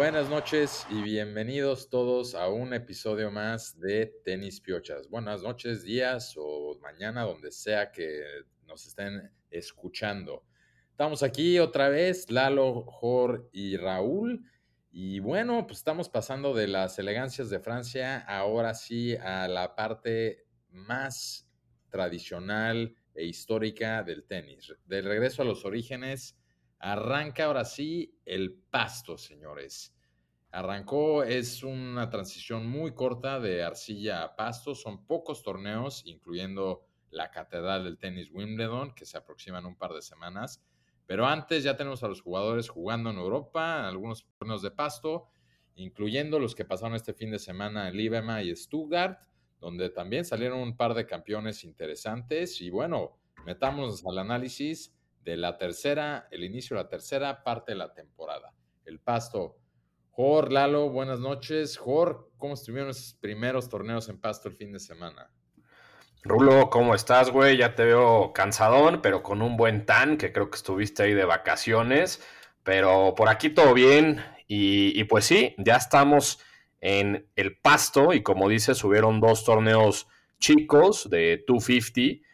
Buenas noches y bienvenidos todos a un episodio más de Tenis Piochas. Buenas noches, días o mañana, donde sea que nos estén escuchando. Estamos aquí otra vez, Lalo, Jor y Raúl. Y bueno, pues estamos pasando de las elegancias de Francia ahora sí a la parte más tradicional e histórica del tenis. De regreso a los orígenes, arranca ahora sí el pasto, señores. Arrancó, es una transición muy corta de arcilla a pasto, son pocos torneos, incluyendo la Catedral del Tenis Wimbledon, que se aproximan un par de semanas. Pero antes ya tenemos a los jugadores jugando en Europa, algunos torneos de pasto, incluyendo los que pasaron este fin de semana en Libema y Stuttgart, donde también salieron un par de campeones interesantes. Y bueno, metamos al análisis de la tercera, el inicio de la tercera parte de la temporada. El pasto. Jor, Lalo, buenas noches. Jor, ¿cómo estuvieron esos primeros torneos en pasto el fin de semana? Rulo, ¿cómo estás, güey? Ya te veo cansadón, pero con un buen tan, que creo que estuviste ahí de vacaciones. Pero por aquí todo bien. Y, y pues sí, ya estamos en el pasto. Y como dices, subieron dos torneos chicos de 250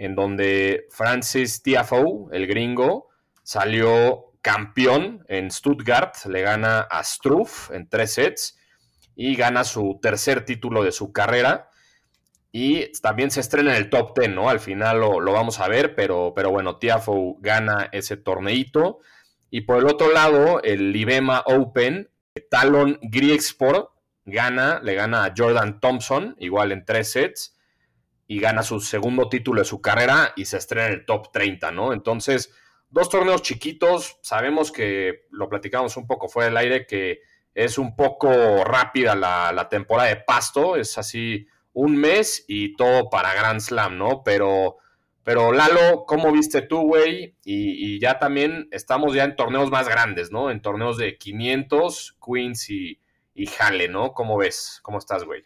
en donde Francis Tiafoe, el gringo, salió campeón en Stuttgart, le gana a Struff en tres sets y gana su tercer título de su carrera. Y también se estrena en el top 10, ¿no? Al final lo, lo vamos a ver, pero, pero bueno, Tiafoe gana ese torneito. Y por el otro lado, el Libema Open, Talon Griegsport gana, le gana a Jordan Thompson, igual en tres sets y gana su segundo título de su carrera y se estrena en el top 30, ¿no? Entonces, dos torneos chiquitos, sabemos que lo platicamos un poco fuera del aire, que es un poco rápida la, temporada de pasto, es así un mes y todo para Grand Slam, ¿no? Pero, pero Lalo, ¿cómo viste tú, güey? Y, ya también estamos ya en torneos más grandes, ¿no? En torneos de 500, Queens y, y ¿no? ¿Cómo ves? ¿Cómo estás, güey?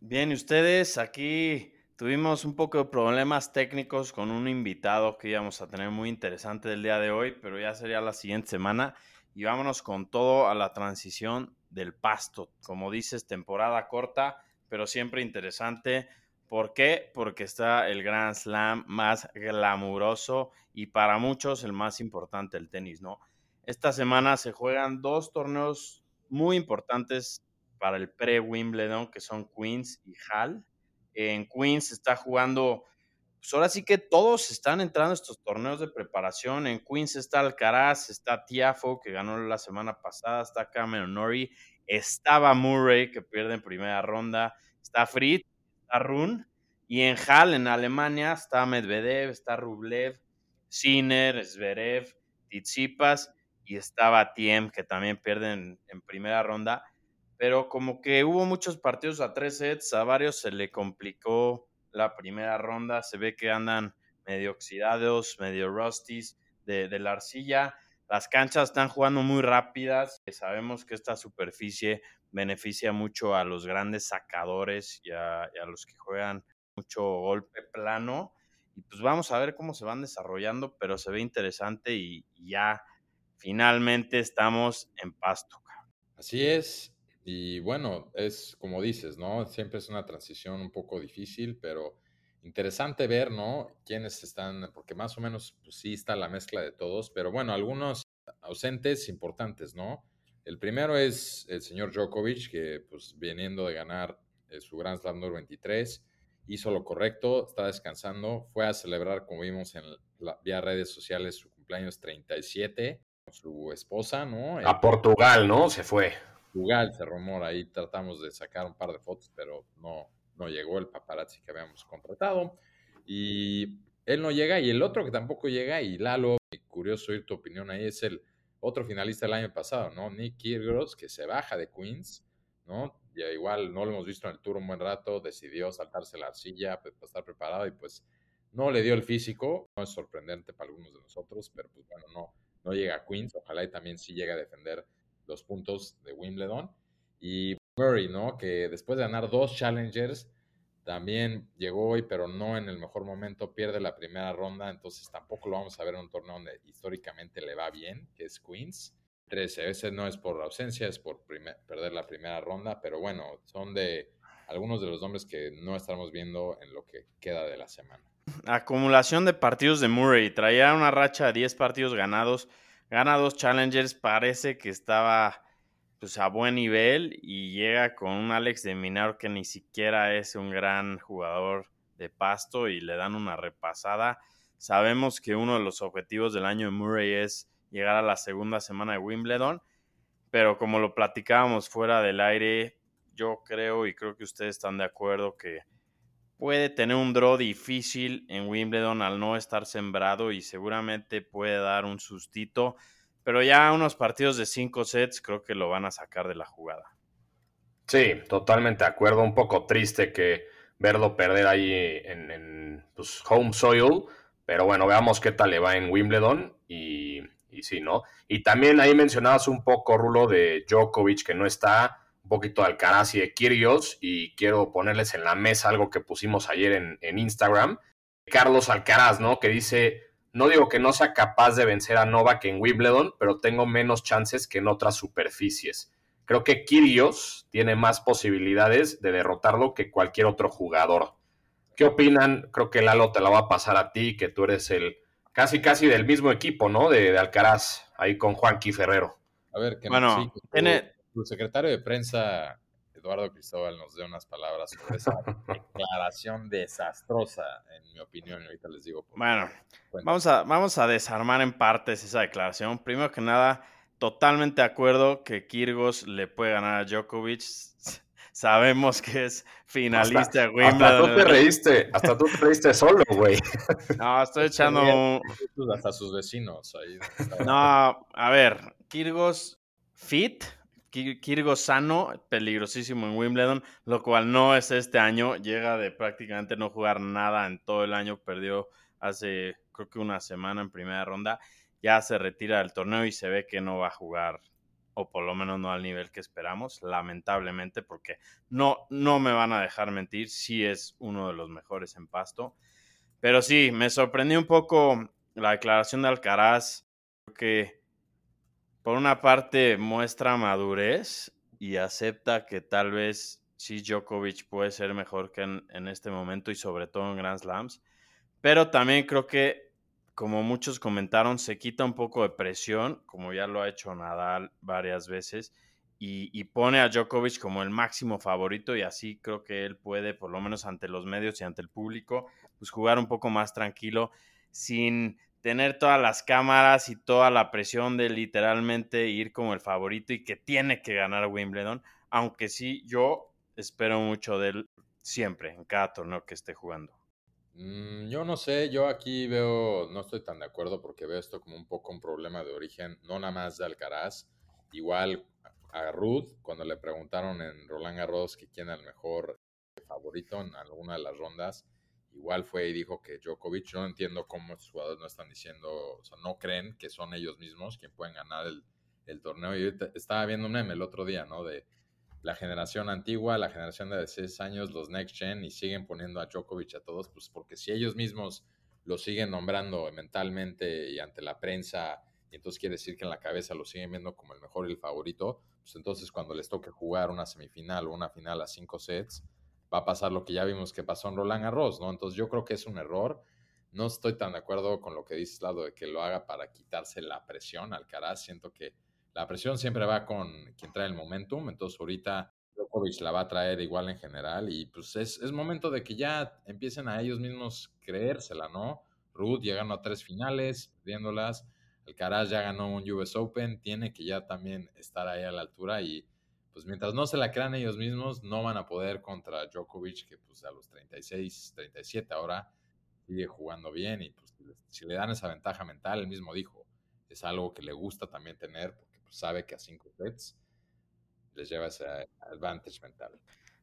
Bien, ¿y ustedes aquí Tuvimos un poco de problemas técnicos con un invitado que íbamos a tener muy interesante el día de hoy, pero ya sería la siguiente semana. Y vámonos con todo a la transición del pasto. Como dices, temporada corta, pero siempre interesante. ¿Por qué? Porque está el Grand Slam más glamuroso y para muchos el más importante del tenis, ¿no? Esta semana se juegan dos torneos muy importantes para el pre-Wimbledon, que son Queens y Hall en Queens está jugando, pues ahora sí que todos están entrando a estos torneos de preparación. En Queens está Alcaraz, está Tiafo, que ganó la semana pasada, está Cameron Norrie, estaba Murray, que pierde en primera ronda, está Fritz, está Run, y en Hall, en Alemania, está Medvedev, está Rublev, Sinner, Zverev, Tsitsipas, y estaba Tiem, que también pierden en primera ronda pero como que hubo muchos partidos a tres sets, a varios se le complicó la primera ronda, se ve que andan medio oxidados, medio rusties de, la arcilla. Las canchas están jugando muy rápidas. Sabemos que esta superficie beneficia mucho a los grandes sacadores y a, los que juegan mucho golpe plano. Y pues vamos a ver cómo se van desarrollando, pero se ve interesante y, y ya finalmente estamos en pasto. Así es, y bueno, es como dices, ¿no? Siempre es una transición un poco difícil, pero interesante ver, ¿no? Quiénes están, porque más o menos pues, sí está la mezcla de todos, pero bueno, algunos ausentes importantes, ¿no? El primero es el señor Djokovic, que pues viniendo de ganar eh, su Grand Slam número 23, hizo lo correcto, está descansando, fue a celebrar, como vimos en la, vía redes sociales, su cumpleaños 37 con su esposa, ¿no? A Portugal, ¿no? Se fue. Portugal se rumora, ahí tratamos de sacar un par de fotos, pero no, no llegó el paparazzi que habíamos contratado. Y él no llega, y el otro que tampoco llega, y Lalo, curioso oír tu opinión ahí, es el otro finalista del año pasado, ¿no? Nick Kyrgios, que se baja de Queens, ¿no? Ya igual no lo hemos visto en el tour un buen rato, decidió saltarse la arcilla pues, para estar preparado y pues no le dio el físico, no es sorprendente para algunos de nosotros, pero pues bueno, no, no llega a Queens, ojalá y también sí llegue a defender los puntos de Wimbledon. Y Murray, ¿no? Que después de ganar dos Challengers, también llegó hoy, pero no en el mejor momento, pierde la primera ronda, entonces tampoco lo vamos a ver en un torneo donde históricamente le va bien, que es Queens. 13. Ese no es por ausencia, es por perder la primera ronda, pero bueno, son de algunos de los nombres que no estamos viendo en lo que queda de la semana. Acumulación de partidos de Murray. Traía una racha de 10 partidos ganados. Gana dos Challengers. Parece que estaba pues, a buen nivel y llega con un Alex de Minaro que ni siquiera es un gran jugador de pasto y le dan una repasada. Sabemos que uno de los objetivos del año de Murray es llegar a la segunda semana de Wimbledon, pero como lo platicábamos fuera del aire, yo creo y creo que ustedes están de acuerdo que puede tener un draw difícil en Wimbledon al no estar sembrado y seguramente puede dar un sustito, pero ya unos partidos de cinco sets creo que lo van a sacar de la jugada. Sí, totalmente de acuerdo. Un poco triste que verlo perder ahí en, pues, home soil, pero bueno, veamos qué tal le va en Wimbledon y, y sí, ¿no? Y también ahí mencionabas un poco, Rulo, de Djokovic, que no está, un poquito de Alcaraz y de Kyrgios, y quiero ponerles en la mesa algo que pusimos ayer en, en Instagram. Carlos Alcaraz, ¿no? Que dice, no digo que no sea capaz de vencer a Novak en Wimbledon, pero tengo menos chances que en otras superficies. Creo que Kyrgios tiene más posibilidades de derrotarlo que cualquier otro jugador. ¿Qué opinan? Creo que Lalo te la va a pasar a ti, que tú eres el casi casi del mismo equipo, ¿no? De, Alcaraz, ahí con Juanqui Ferrero. A ver, que bueno, tiene... tu secretario de prensa, Eduardo Cristóbal, nos dé unas palabras sobre esa declaración desastrosa, en mi opinión, y ahorita les digo. bueno, vamos a, vamos a desarmar en partes esa declaración. Primero que nada, totalmente de acuerdo que Kirgos le puede ganar a Djokovic sabemos que es finalista de Wimbledon. Hasta tú te reíste, hasta tú te reíste solo, güey. No, estoy echando hasta sus vecinos ahí. No, a ver, Kirgos fit, Kirgos sano, peligrosísimo en Wimbledon, lo cual no es este año, llega de prácticamente no jugar nada en todo el año, perdió hace creo que una semana en primera ronda, ya se retira del torneo y se ve que no va a jugar o por lo menos no al nivel que esperamos, lamentablemente, porque no, no me van a dejar mentir, sí es uno de los mejores en pasto. Pero sí, me sorprendió un poco la declaración de Alcaraz, que por una parte muestra madurez y acepta que tal vez sí Djokovic puede ser mejor que en, este momento y sobre todo en Grand Slams, pero también creo que como muchos comentaron, se quita un poco de presión, como ya lo ha hecho Nadal varias veces, y, pone a Djokovic como el máximo favorito y así creo que él puede, por lo menos ante los medios y ante el público, pues jugar un poco más tranquilo sin tener todas las cámaras y toda la presión de literalmente ir como el favorito y que tiene que ganar Wimbledon, aunque sí yo espero mucho de él siempre, en cada torneo que esté jugando. Mm, yo no sé, yo aquí veo, no estoy tan de acuerdo porque veo esto como un poco un problema de origen, no nada más de Alcaraz, igual a Ruth, cuando le preguntaron en Roland Garros que quién era el mejor favorito en alguna de las rondas, igual fue y dijo que Djokovic, yo no entiendo cómo estos jugadores no están diciendo, o sea, no creen que son ellos mismos quien pueden ganar el, torneo. Y estaba viendo un meme el otro día, ¿no? De la generación antigua, la generación de 16 años, los next gen, y siguen poniendo a Djokovic a todos, pues porque si ellos mismos lo siguen nombrando mentalmente y ante la prensa, y entonces quiere decir que en la cabeza lo siguen viendo como el mejor y el favorito, pues entonces cuando les toque jugar una semifinal o una final a cinco sets, va a pasar lo que ya vimos que pasó en Roland Garros, ¿no? Entonces yo creo que es un error. No estoy tan de acuerdo con lo que dices, Lado, de que lo haga para quitarse la presión al Caraz. Siento que la presión siempre va con quien trae el momentum, entonces ahorita Djokovic la va a traer igual en general y pues es, es momento de que ya empiecen a ellos mismos creérsela, ¿no? Ruth ya ganó tres finales, perdiéndolas, Alcaraz ya ganó un US Open, tiene que ya también estar ahí a la altura y pues mientras no se la crean ellos mismos, no van a poder contra Djokovic, que pues a los 36, 37 ahora sigue jugando bien y pues si le dan esa ventaja mental, él mismo dijo, es algo que le gusta también tener sabe que a cinco sets les lleva ese advantage mental.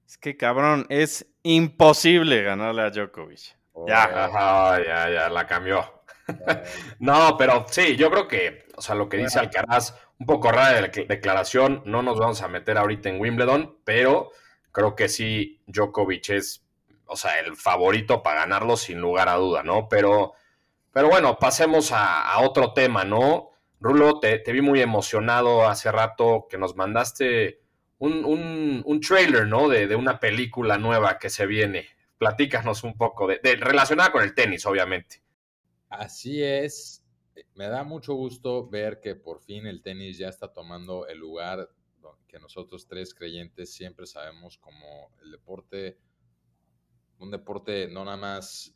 Es que cabrón, es imposible ganarle a Djokovic. Oh, ya. ya, ya, la cambió. no, pero sí, yo creo que, o sea, lo que dice Alcaraz, un poco rara de declaración, no nos vamos a meter ahorita en Wimbledon, pero creo que sí, Djokovic es, o sea, el favorito para ganarlo sin lugar a duda, ¿no? Pero, pero bueno, pasemos a, a otro tema, ¿no? Rulo, te, vi muy emocionado hace rato que nos mandaste un, trailer, ¿no? De, una película nueva que se viene. Platícanos un poco, de, relacionada con el tenis, obviamente. Así es. Me da mucho gusto ver que por fin el tenis ya está tomando el lugar que nosotros tres creyentes siempre sabemos como el deporte, un deporte no nada más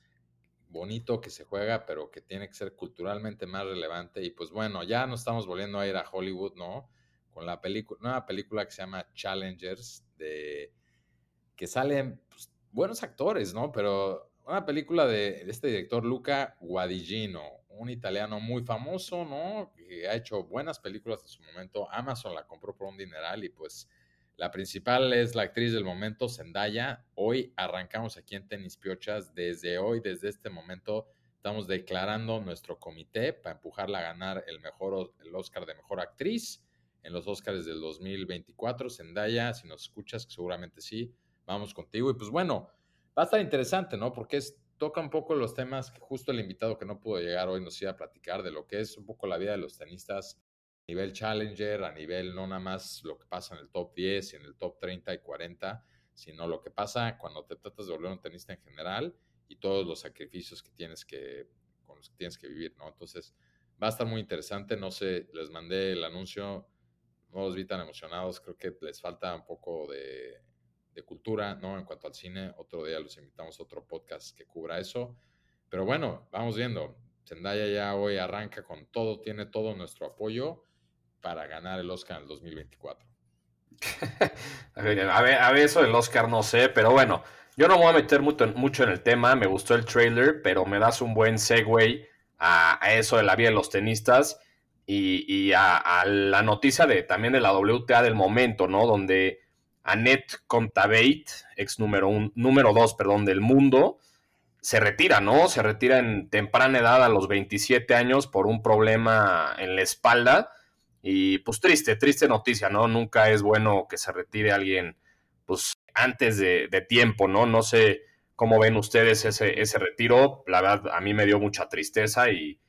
bonito que se juega, pero que tiene que ser culturalmente más relevante. Y pues bueno, ya no estamos volviendo a ir a Hollywood, ¿no? Con la película, nueva película que se llama Challengers, de que salen pues, buenos actores, ¿no? Pero una película de, este director Luca Guadagnino, un italiano muy famoso, ¿no? Que ha hecho buenas películas en su momento. Amazon la compró por un dineral y pues la principal es la actriz del momento, Zendaya. Hoy arrancamos aquí en Tenis Piochas. Desde hoy, desde este momento, estamos declarando nuestro comité para empujarla a ganar el, mejor, el Oscar de Mejor Actriz en los Oscars del 2024. Zendaya, si nos escuchas, seguramente sí, vamos contigo. Y pues bueno, va a estar interesante, ¿no? Porque es, toca un poco los temas que justo el invitado que no pudo llegar hoy nos iba a platicar de lo que es un poco la vida de los tenistas nivel challenger, a nivel no nada más lo que pasa en el top 10 y en el top 30 y 40, sino lo que pasa cuando te tratas de volver un tenista en general y todos los sacrificios que tienes que, con los que tienes que vivir, ¿no? Entonces, va a estar muy interesante, no sé, les mandé el anuncio, no los vi tan emocionados, creo que les falta un poco de, de cultura, ¿no? En cuanto al cine, otro día los invitamos a otro podcast que cubra eso, pero bueno, vamos viendo. Zendaya ya hoy arranca con todo, tiene todo nuestro apoyo para ganar el Oscar en el 2024. a, ver, a, ver, eso del Oscar no sé, pero bueno, yo no me voy a meter mucho, en el tema, me gustó el trailer, pero me das un buen segue a, eso de la vida de los tenistas y, a, la noticia de también de la WTA del momento, ¿no? Donde Annette Contaveit, ex número, un, número dos, perdón, del mundo, se retira, ¿no? Se retira en temprana edad a los 27 años por un problema en la espalda y pues triste, triste noticia, ¿no? Nunca es bueno que se retire alguien, pues antes de, tiempo, ¿no? No sé cómo ven ustedes ese, ese retiro. La verdad, a mí me dio mucha tristeza y,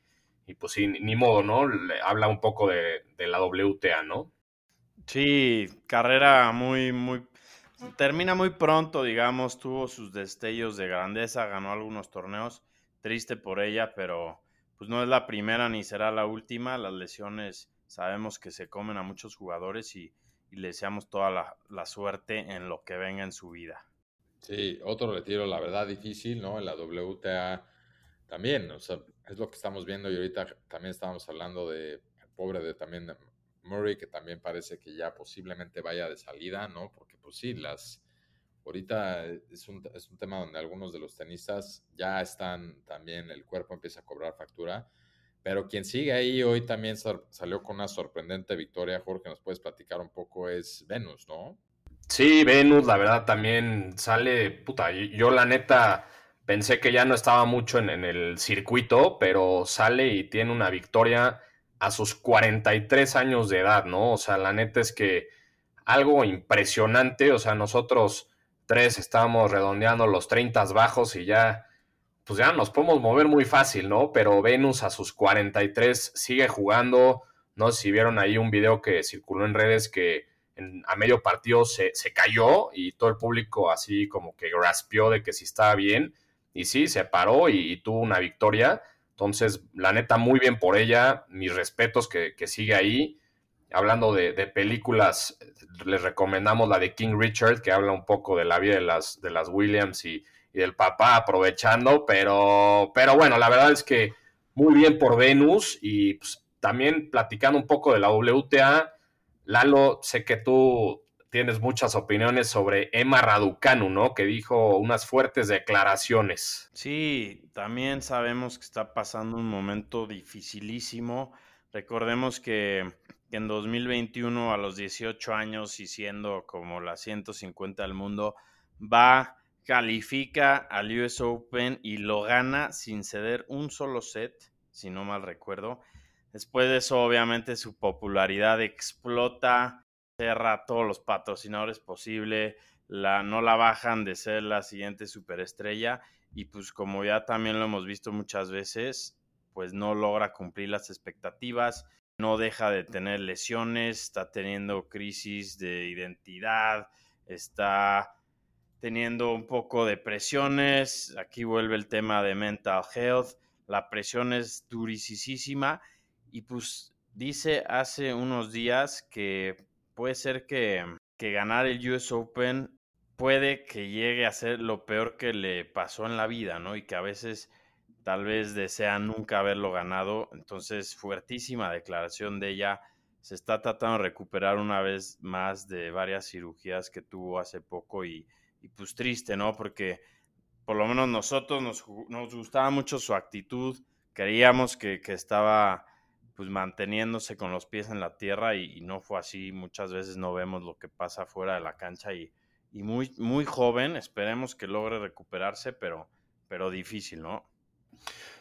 pues sí, ni modo, ¿no? Le habla un poco de, de, la WTA, ¿no? Sí, carrera muy, muy... Termina muy pronto, digamos, tuvo sus destellos de grandeza, ganó algunos torneos, triste por ella, pero pues no es la primera ni será la última. Las lesiones Sabemos que se comen a muchos jugadores y, le deseamos toda la, suerte en lo que venga en su vida. Sí, otro retiro, la verdad, difícil, ¿no? En la WTA también, o sea, es lo que estamos viendo y ahorita también estábamos hablando de pobre de también Murray, que también parece que ya posiblemente vaya de salida, ¿no? Porque pues sí, las ahorita es un, es un tema donde algunos de los tenistas ya están también, el cuerpo empieza a cobrar factura pero quien sigue ahí hoy también salió con una sorprendente victoria, Jorge, nos puedes platicar un poco, es Venus, ¿no? Sí, Venus, la verdad también sale, puta, yo la neta pensé que ya no estaba mucho en, el circuito, pero sale y tiene una victoria a sus 43 años de edad, ¿no? O sea, la neta es que algo impresionante, o sea, nosotros tres estábamos redondeando los 30 bajos y ya pues ya nos podemos mover muy fácil, ¿no? Pero Venus a sus 43 sigue jugando. No si vieron ahí un video que circuló en redes que a medio partido se, cayó y todo el público así como que graspió de que si estaba bien. Y sí, se paró y, tuvo una victoria. Entonces, la neta, muy bien por ella. Mis respetos que, sigue ahí. Hablando de, películas, les recomendamos la de King Richard, que habla un poco de la vida de las, de las Williams y, y del papá aprovechando, pero, pero bueno, la verdad es que muy bien por Venus y pues, también platicando un poco de la WTA, Lalo, sé que tú tienes muchas opiniones sobre Emma Raducanu, ¿no? Que dijo unas fuertes declaraciones. Sí, también sabemos que está pasando un momento dificilísimo. Recordemos que, en 2021, a los 18 años y siendo como la 150 del mundo, va califica al US Open y lo gana sin ceder un solo set, si no mal recuerdo. Después de eso, obviamente, su popularidad explota, cerra todos los patrocinadores posible, la, no la bajan de ser la siguiente superestrella y pues como ya también lo hemos visto muchas veces, pues no logra cumplir las expectativas, no deja de tener lesiones, está teniendo crisis de identidad, está teniendo un poco de presiones, aquí vuelve el tema de mental health, la presión es durisísima y pues dice hace unos días que puede ser que, que ganar el US Open puede que llegue a ser lo peor que le pasó en la vida, ¿no? Y que a veces tal vez desea nunca haberlo ganado. Entonces, fuertísima declaración de ella. Se está tratando de recuperar una vez más de varias cirugías que tuvo hace poco y, pues triste, ¿no? Porque por lo menos nosotros nos, nos gustaba mucho su actitud, creíamos que, que, estaba pues manteniéndose con los pies en la tierra y, no fue así. Muchas veces no vemos lo que pasa fuera de la cancha y, y muy, muy joven. Esperemos que logre recuperarse, pero, pero difícil, ¿no?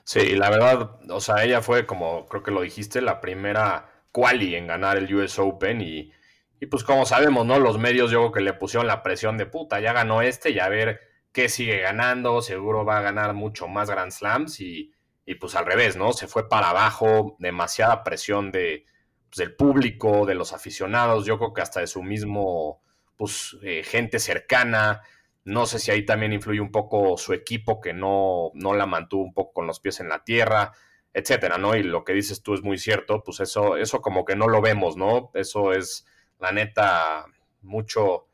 Sí, la verdad, o sea, ella fue, como creo que lo dijiste, la primera quali en ganar el US Open y, y pues como sabemos, ¿no? Los medios yo creo que le pusieron la presión de puta, ya ganó este y a ver qué sigue ganando, seguro va a ganar mucho más Grand Slams y, y pues al revés, ¿no? Se fue para abajo, demasiada presión de, pues, del público, de los aficionados, yo creo que hasta de su mismo pues, eh, gente cercana. No sé si ahí también influye un poco su equipo que no, no la mantuvo un poco con los pies en la tierra, etcétera, ¿no? Y lo que dices tú es muy cierto, pues eso, eso como que no lo vemos, ¿no? Eso es, la neta, mucho,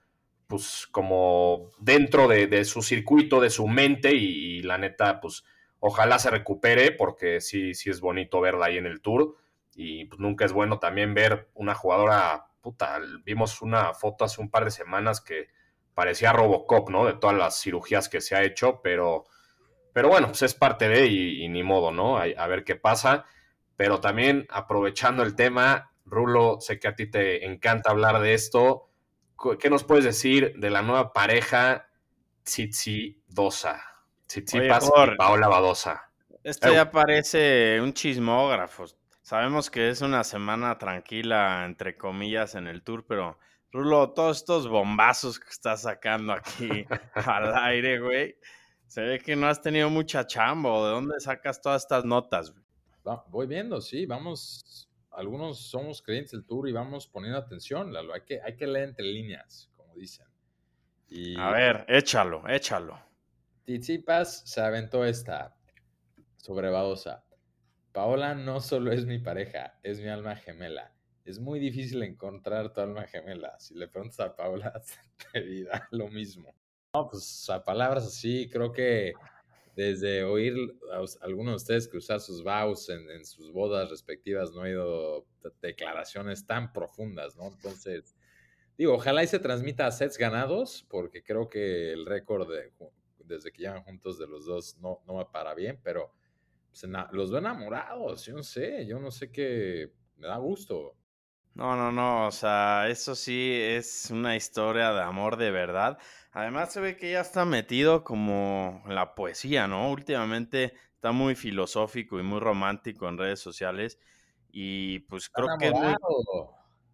pues como dentro de, su circuito, de su mente y, la neta, pues ojalá se recupere porque sí, sí es bonito verla ahí en el tour y pues nunca es bueno también ver una jugadora puta, vimos una foto hace un par de semanas que parecía Robocop, ¿no? De todas las cirugías que se ha hecho, pero, pero bueno, pues es parte de y, ni modo, ¿no? A, ver qué pasa. Pero también aprovechando el tema, Rulo, sé que a ti te encanta hablar de esto. ¿Qué nos puedes decir de la nueva pareja Tsitsi Dosa? Tsitsipas y Paola Badosa. Esto ya parece un chismógrafo. Sabemos que es una semana tranquila, entre comillas, en el tour, pero Rulo, todos estos bombazos que estás sacando aquí al aire, güey, se ve que no has tenido mucha chamba. ¿De dónde sacas todas estas notas? voy viendo, sí, vamos. Algunos somos creyentes del tour y vamos poniendo atención, Lalo. Hay que, hay que leer entre líneas, como dicen. A ver, échalo, échalo. Tizipas se aventó esta sobre Badosa. Paola no solo es mi pareja, es mi alma gemela. Es muy difícil encontrar tu alma gemela. Si le preguntas a Paola, te dirá lo mismo. No, pues a palabras así, creo que desde oír a algunos de ustedes cruzar sus vows en, sus bodas respectivas, no he oído declaraciones tan profundas, ¿no? Entonces, digo, ojalá y se transmita a sets ganados, porque creo que el récord desde que llevan juntos de los dos no, no va para bien, pero los veo enamorados, yo no sé, yo no sé qué, me da gusto. No, no, no, o sea, eso sí es una historia de amor de verdad. Además se ve que ya está metido como en la poesía, ¿no? Últimamente está muy filosófico y muy romántico en redes sociales y pues creo que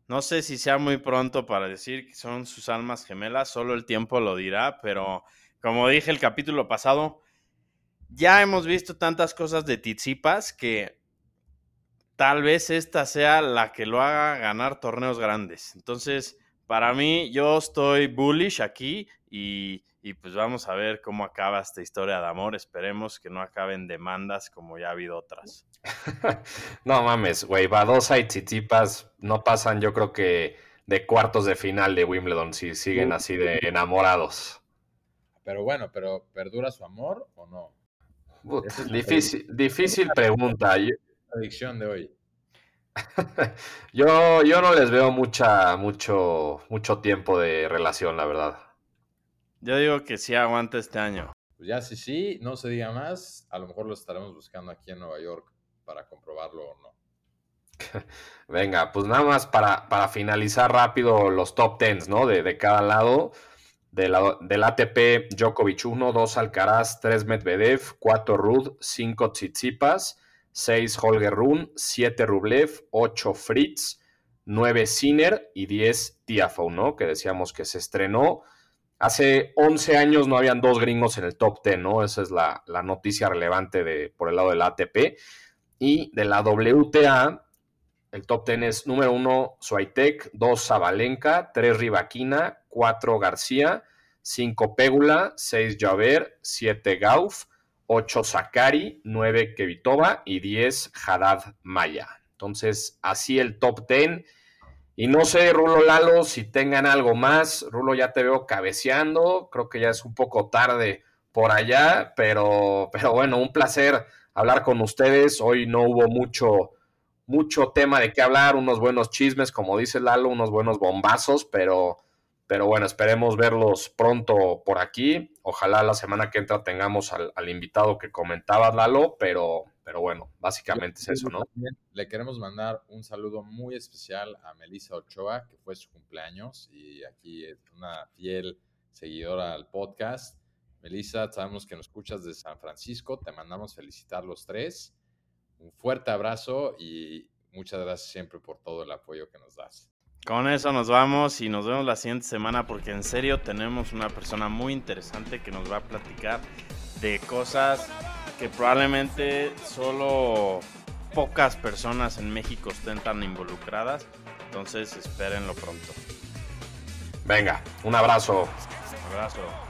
no sé si sea muy pronto para decir que son sus almas gemelas, solo el tiempo lo dirá, pero como dije el capítulo pasado, ya hemos visto tantas cosas de Tizipas que tal vez esta sea la que lo haga ganar torneos grandes. Entonces, para mí, yo estoy bullish aquí y, pues vamos a ver cómo acaba esta historia de amor. Esperemos que no acaben demandas como ya ha habido otras. no mames, güey, Badosa y Tsitsipas no pasan, yo creo que de cuartos de final de Wimbledon si siguen así de enamorados. Pero bueno, pero ¿perdura su amor o no? difícil, difícil pregunta. Adicción de hoy. yo, yo no les veo mucha, mucho, mucho tiempo de relación, la verdad. Yo digo que sí aguanta este año. Pues ya sí, sí, no se diga más. A lo mejor lo estaremos buscando aquí en Nueva York para comprobarlo o no. Venga, pues nada más para, para finalizar rápido los top tens, ¿no? De, de cada lado del ATP, Djokovic 1, 2 Alcaraz, 3 Medvedev, 4 Rud, 5 Tsitsipas, 6 Holger Run, 7 Rublev, 8 Fritz, 9 Sinner y 10 Tiafoe, ¿no? Que decíamos que se estrenó. Hace 11 años no habían dos gringos en el top 10, ¿no? Esa es la, noticia relevante de, por el lado del ATP. Y de la WTA, el top 10 es número 1 Suaitek, 2 Zabalenka, 3 Rivaquina, 4 García, 5 Pégula, 6 Javer, 7 Gauf, 8 Sakari, 9 Kevitova y 10 Haddad Maya. Entonces, así el top 10. Y no sé, Rulo Lalo, si tengan algo más. Rulo, ya te veo cabeceando. Creo que ya es un poco tarde por allá, pero, pero bueno, un placer hablar con ustedes. Hoy no hubo mucho, mucho tema de qué hablar, unos buenos chismes, como dice Lalo, unos buenos bombazos, pero, pero bueno, esperemos verlos pronto por aquí. Ojalá la semana que entra tengamos al, invitado que comentaba Lalo, pero, pero bueno, básicamente es eso, ¿no? Le queremos mandar un saludo muy especial a Melissa Ochoa, que fue su cumpleaños y aquí es una fiel seguidora al podcast. Melissa, sabemos que nos escuchas de San Francisco, te mandamos felicitar los tres. Un fuerte abrazo y muchas gracias siempre por todo el apoyo que nos das. Con eso nos vamos y nos vemos la siguiente semana porque en serio tenemos una persona muy interesante que nos va a platicar de cosas que probablemente solo pocas personas en México estén tan involucradas. Entonces espérenlo pronto. Venga, un abrazo. Un abrazo.